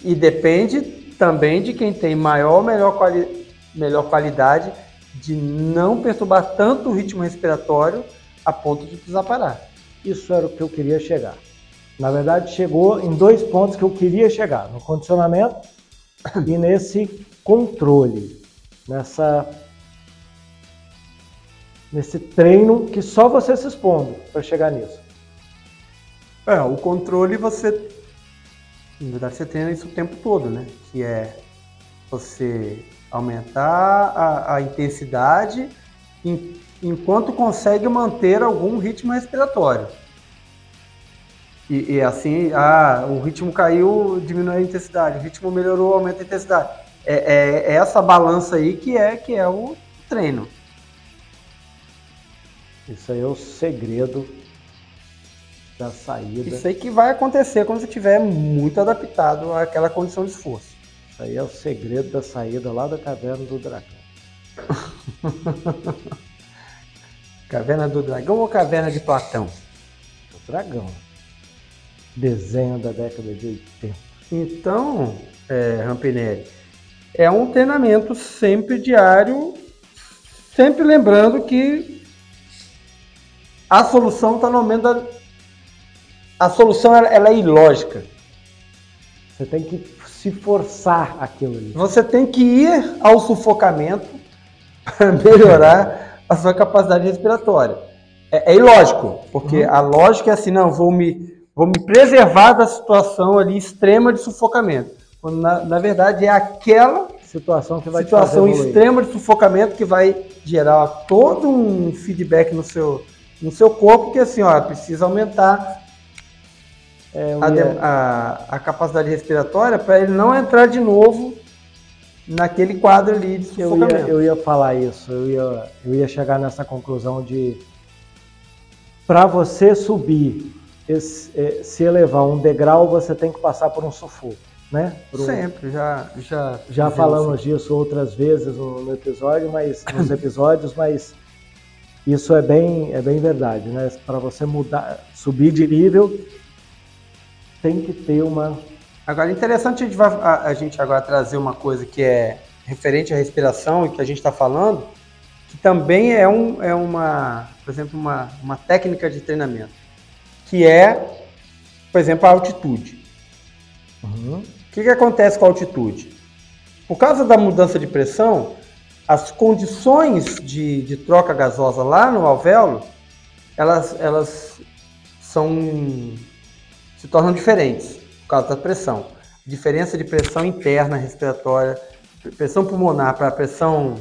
E depende também de quem tem maior ou melhor, quali melhor qualidade de não perturbar tanto o ritmo respiratório a ponto de precisar parar.
Isso era o que eu queria chegar. Na verdade, chegou em dois pontos que eu queria chegar: no condicionamento e nesse controle, nessa nesse treino que só você se expondo para chegar nisso.
É, o controle você. Na verdade, você treina isso o tempo todo, né? Que é você aumentar a, a intensidade em- enquanto consegue manter algum ritmo respiratório. E, e assim, ah, o ritmo caiu, diminui a intensidade, o ritmo melhorou, aumenta a intensidade. É, é- é essa balança aí que é, que é o treino.
Isso aí é o segredo da saída.
Isso aí que vai acontecer quando você estiver muito adaptado àquela condição de esforço.
Isso aí é o segredo da saída lá da caverna do dragão.
Caverna do Dragão ou Caverna de Platão?
O dragão. Desenho da década de 80.
Então, é, Rampinelli, é um treinamento sempre diário, sempre lembrando que a solução está no momento da... A solução ela, é ilógica.
Você tem que se forçar aquilo ali.
Você tem que ir ao sufocamento para melhorar a sua capacidade respiratória. É, é ilógico, porque a lógica é assim, não, vou me, vou me preservar da situação ali extrema de sufocamento. Quando na, na verdade é aquela
Situação que vai
situação extrema de sufocamento que vai gerar todo um feedback no seu, no seu corpo, que assim, ó, precisa aumentar
É,
a, a- a capacidade respiratória para ele não entrar de novo naquele quadro ali de
Eu ia, eu ia falar isso, eu ia, eu ia chegar nessa conclusão de para você subir, esse- eh, se elevar um degrau, você tem que passar por um sufoco, né? Por um-
Sempre, já já
já falamos
isso.
disso outras vezes no, no episódio, mas nos episódios, mas isso é bem, é bem verdade, né? Para você mudar, subir de nível, tem que ter uma
Agora, interessante a gente, vai, a, a gente agora trazer uma coisa que é referente à respiração e que a gente está falando, que também é, um, é uma, por exemplo, uma, uma técnica de treinamento, que é, por exemplo, a altitude.
Uhum.
O que, que acontece com a altitude? Por causa da mudança de pressão, as condições de, de troca gasosa lá no alvéolo, elas, elas são se tornam diferentes por causa da pressão. Diferença de pressão interna respiratória, pressão pulmonar para pressão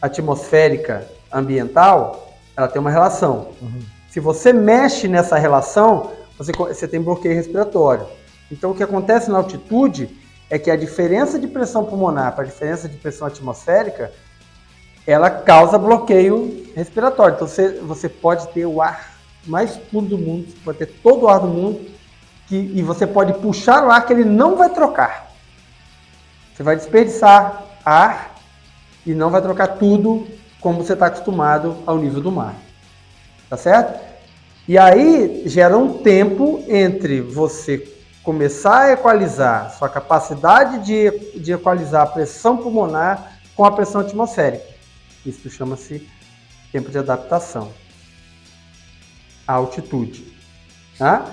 atmosférica ambiental, ela tem uma relação. Uhum. Se você mexe nessa relação, você, você tem bloqueio respiratório. Então, o que acontece na altitude é que a diferença de pressão pulmonar para a diferença de pressão atmosférica, ela causa bloqueio respiratório. Então, você, você pode ter o ar mais puro do mundo, você pode ter todo o ar do mundo, que, e você pode puxar o ar que ele não vai trocar. Você vai desperdiçar ar e não vai trocar tudo como você está acostumado ao nível do mar. Tá certo? E aí gera um tempo entre você começar a equalizar sua capacidade de, de equalizar a pressão pulmonar com a pressão atmosférica. Isso chama-se tempo de adaptação. A altitude. Tá?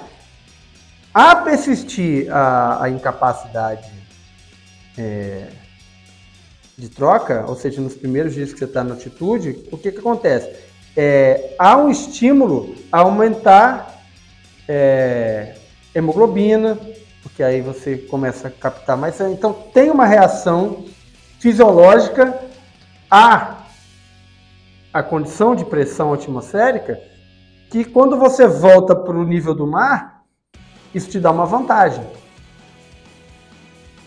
A persistir a, a incapacidade é, de troca, ou seja, nos primeiros dias que você está na altitude, o que, que acontece? É, há um estímulo a aumentar é, hemoglobina, porque aí você começa a captar mais sangue. Então tem uma reação fisiológica à, à condição de pressão atmosférica que quando você volta para o nível do mar, isso te dá uma vantagem.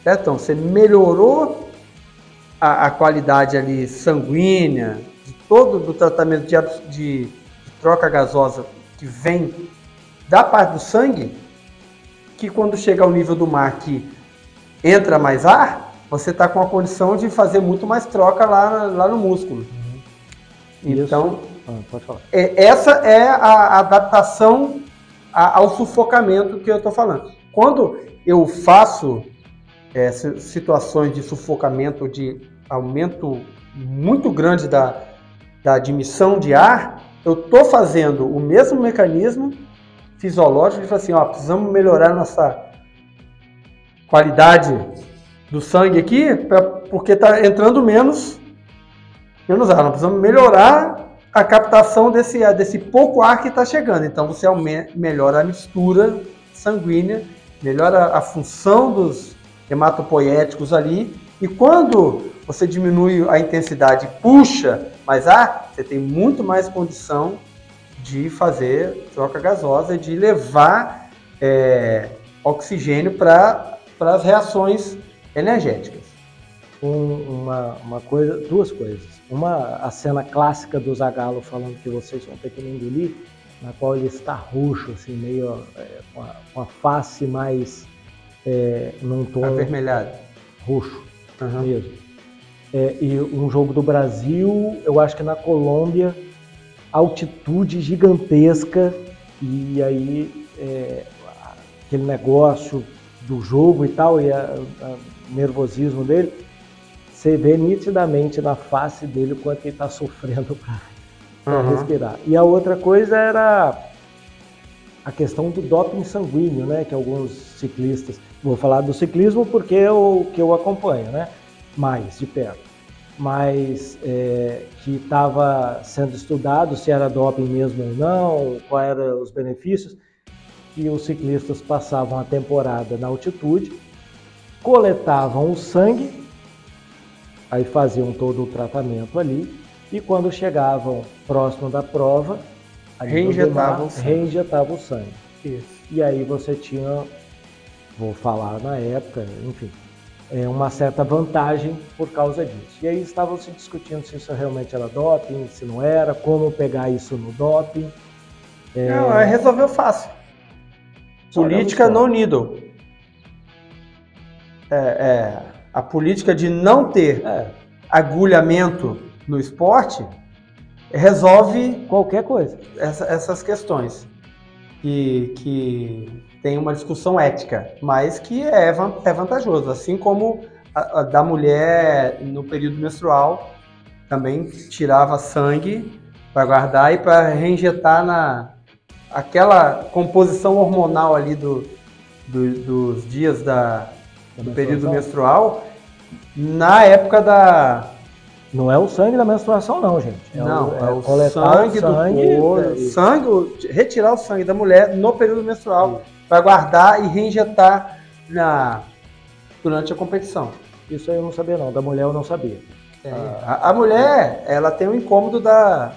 Certo? Então, você melhorou a, a qualidade ali sanguínea, de todo o tratamento de, de, de troca gasosa que vem da parte do sangue, que quando chega ao nível do mar que entra mais ar, você está com a condição de fazer muito mais troca lá, lá no músculo. Uhum. Então, ah, é, essa é a adaptação ao sufocamento que eu estou falando. Quando eu faço é, situações de sufocamento, de aumento muito grande da, da admissão de ar, eu estou fazendo o mesmo mecanismo fisiológico de falar assim, ó, precisamos melhorar nossa qualidade do sangue aqui, pra, porque está entrando menos, menos ar. Nós precisamos melhorar a captação desse, desse pouco ar que está chegando. Então você aumenta, melhora a mistura sanguínea, melhora a função dos hematopoéticos ali. E quando você diminui a intensidade puxa mais ar, você tem muito mais condição de fazer troca gasosa de levar é, oxigênio para as reações energéticas.
Um, uma, uma coisa, duas coisas. Uma, a cena clássica do Zagalo falando que vocês vão ter que me engolir, na qual ele está roxo, assim, meio é, com, a, com, a, face mais é, num tom
avermelhado,
roxo uhum. mesmo. É, e um jogo do Brasil, eu acho que na Colômbia, altitude gigantesca e aí é, aquele negócio do jogo e tal e o nervosismo dele você vê nitidamente na face dele o quanto ele está sofrendo para uhum. respirar. E a outra coisa era a questão do doping sanguíneo, né? Que alguns ciclistas, vou falar do ciclismo porque é o que eu acompanho, né? Mais de perto. Mas é, que estava sendo estudado se era doping mesmo ou não, quais eram os benefícios, que os ciclistas passavam a temporada na altitude, coletavam o sangue Aí faziam todo o tratamento ali e quando chegavam próximo da prova,
reinjetavam, o sangue.
reinjetavam o sangue. Isso. E aí você tinha, vou falar na época, enfim, é uma certa vantagem por causa disso. E aí estavam se discutindo se isso realmente era doping, se não era, como pegar isso no doping.
É... Não, resolveu fácil. Política no needle. É, é, a política de não ter é. agulhamento no esporte resolve
qualquer coisa.
Essa, essas questões que, que tem uma discussão ética, mas que é, é vantajoso, assim como a, a da mulher no período menstrual também tirava sangue para guardar e para reinjetar na aquela composição hormonal ali do, do dos dias da, do período menstrual na época da,
Não é o sangue da menstruação, não, gente.
É não, o, é, é o sangue, sangue do couro, sangue, retirar o sangue da mulher no período menstrual para guardar e reinjetar na, durante a competição.
Isso aí eu não sabia não, da mulher eu não sabia.
É, a, a, mulher, ela tem um incômodo da,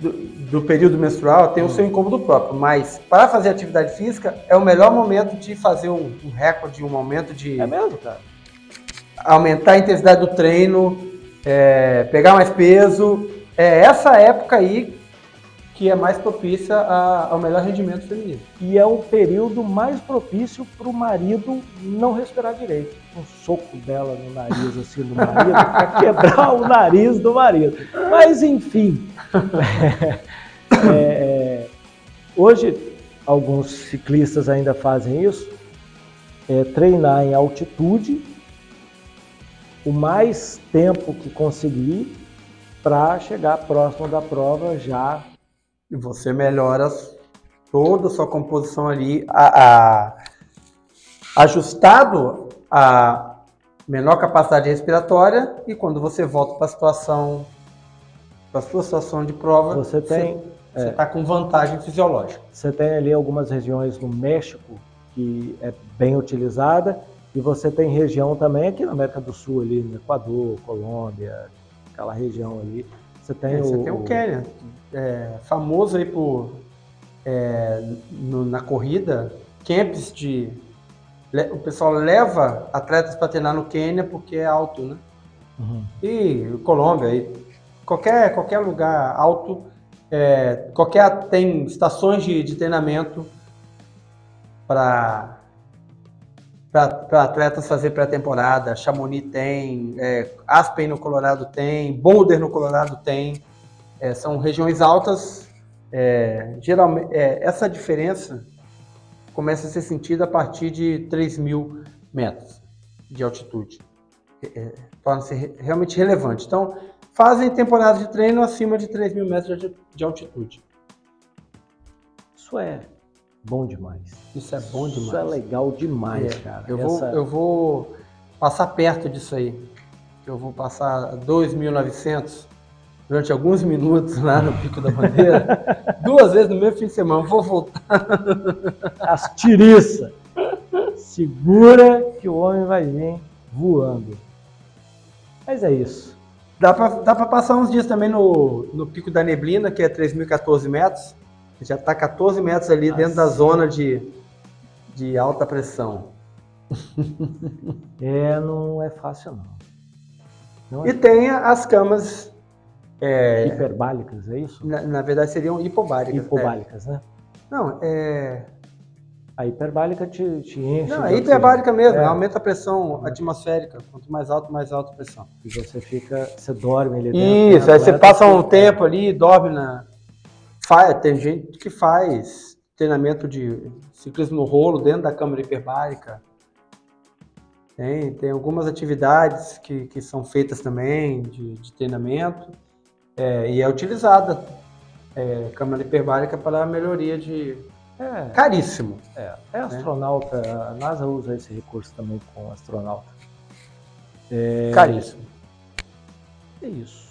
do, do período menstrual, tem o seu incômodo próprio, mas para fazer atividade física é o melhor momento de fazer um, um recorde, um momento de...
É mesmo, cara?
Aumentar a intensidade do treino, é, pegar mais peso. É essa época aí que é mais propícia a, ao melhor rendimento feminino.
E é o período mais propício para o marido não respirar direito. Um soco dela no nariz, assim, do marido, para quebrar o nariz do marido. Mas, enfim. É, é, hoje, alguns ciclistas ainda fazem isso. É, treinar em altitude o mais tempo que conseguir para chegar próximo da prova já
e você melhora toda a sua composição ali, a, a, ajustado a menor capacidade respiratória e quando você volta para a situação, para a sua situação de prova,
você tem
você está é, com vantagem fisiológica.
Você tem ali algumas regiões no México que é bem utilizada e você tem região também aqui na América do Sul ali, no Equador, Colômbia, aquela região ali.
Você tem é, o, você tem o Quênia, é, famoso aí por é, no, na corrida, camps de o pessoal leva atletas para treinar no Quênia porque é alto, né? Uhum. E Colômbia, e qualquer qualquer lugar alto, é, qualquer tem estações de, de treinamento para para atletas fazer pré-temporada. Chamonix tem, é, Aspen no Colorado tem, Boulder no Colorado tem. É, são regiões altas. É, geralmente, é, essa diferença começa a ser sentida a partir de 3 mil metros de altitude. É, é, torna-se realmente relevante. Então, fazem temporadas de treino acima de 3 mil metros de, de altitude.
Isso é bom demais.
Isso é bom demais.
Isso é legal demais, é, cara.
Eu, Essa... vou, eu vou passar perto disso aí. Eu vou passar 2.900 durante alguns minutos lá no Pico da Bandeira, duas vezes no mesmo fim de semana. Vou voltar.
As tiriças. Segura que o homem vai vir voando. Mas é isso.
Dá para passar uns dias também no, no Pico da Neblina, que é 3.014 metros. Já está 14 metros ali dentro da zona de, de alta pressão.
É, não é fácil não.
não é e tem as camas
é, Hiperbálicas, é isso?
Na, na, verdade seriam hipobáricas.
Né? Hipobáricas,
né? Não, é.
A hiperbálica te, te enche.
Não, é hiperbárica mesmo, é. aumenta a pressão atmosférica. Quanto mais alto, mais alta a pressão.
E você fica, você dorme ali
dentro. Isso, né? aí você passa um tempo ali, dorme na. Tem gente que faz treinamento de ciclismo no rolo dentro da câmara hiperbárica. Tem, tem algumas atividades que, que são feitas também de, de treinamento. É, e é utilizada é, câmara hiperbárica para melhoria de. É, Caríssimo.
É, é astronauta, né? a NASA usa esse recurso também com astronauta.
É, Caríssimo.
É isso.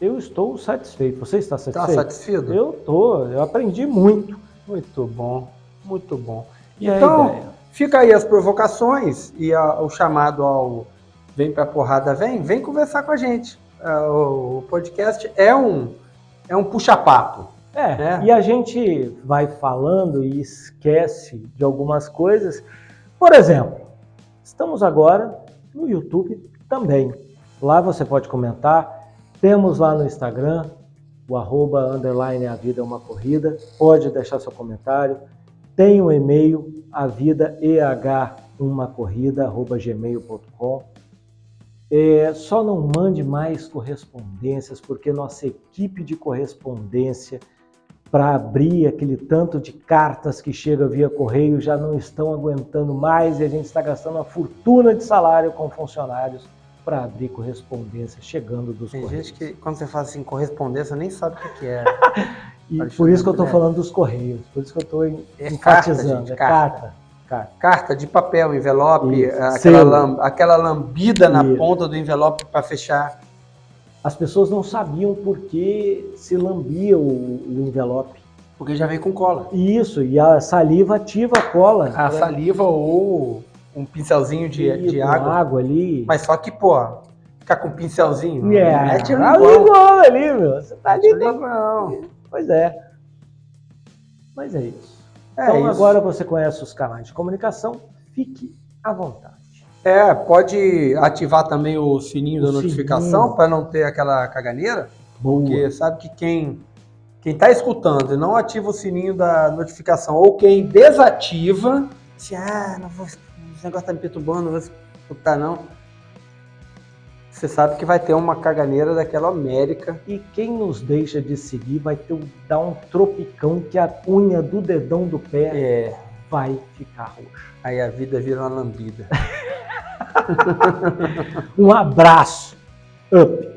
Eu estou satisfeito. Você está tá satisfeito?
Está satisfeito?
Eu estou. Eu aprendi muito.
Muito bom. Muito bom. E então, fica aí as provocações e a, o chamado ao Vem pra porrada, vem, vem conversar com a gente. Uh, o podcast é um, é um puxa-papo.
É, né? e a gente vai falando e esquece de algumas coisas. Por exemplo, estamos agora no YouTube também. Lá você pode comentar. Temos lá no Instagram o arroba underline a vida é uma corrida. Pode deixar seu comentário. Tem o um e-mail a vida eh uma corrida arroba gmail.com. É, só não mande mais correspondências, porque nossa equipe de correspondência para abrir aquele tanto de cartas que chega via correio já não estão aguentando mais e a gente está gastando uma fortuna de salário com funcionários para abrir correspondência chegando dos
Tem
correios.
gente que, quando você fala assim, correspondência, nem sabe o que é.
e por isso que eu estou falando dos correios, por isso que eu estou é enfatizando. Carta, gente, é carta. carta.
Carta. Carta de papel, envelope, aquela, lam, aquela lambida na Isso. ponta do envelope para fechar.
as pessoas não sabiam por que se lambia o, o envelope.
Porque já vem com cola.
Isso, e a saliva ativa a cola.
A saliva ou um pincelzinho de,
E
de água.
água ali.
Mas só que, pô, ficar com um pincelzinho.
é,
mete no
tá
igual.
igual ali, meu. Você tá ali.
Mete no igual.
Pois é. Mas é isso.
É
então
isso.
agora você conhece os canais de comunicação, fique à vontade.
É, pode ativar também o sininho
O
da notificação para não ter aquela caganeira.
Boa.
Porque sabe que quem quem está escutando e não ativa o sininho da notificação ou quem desativa, se ah, não vou, esse negócio tá me perturbando, não vou escutar não. Você sabe que vai ter uma caganeira daquela América.
E quem nos deixa de seguir vai ter um, dar um tropicão que a unha do dedão do pé
É,
vai ficar roxa.
aí a vida vira uma lambida.
Um abraço. Up.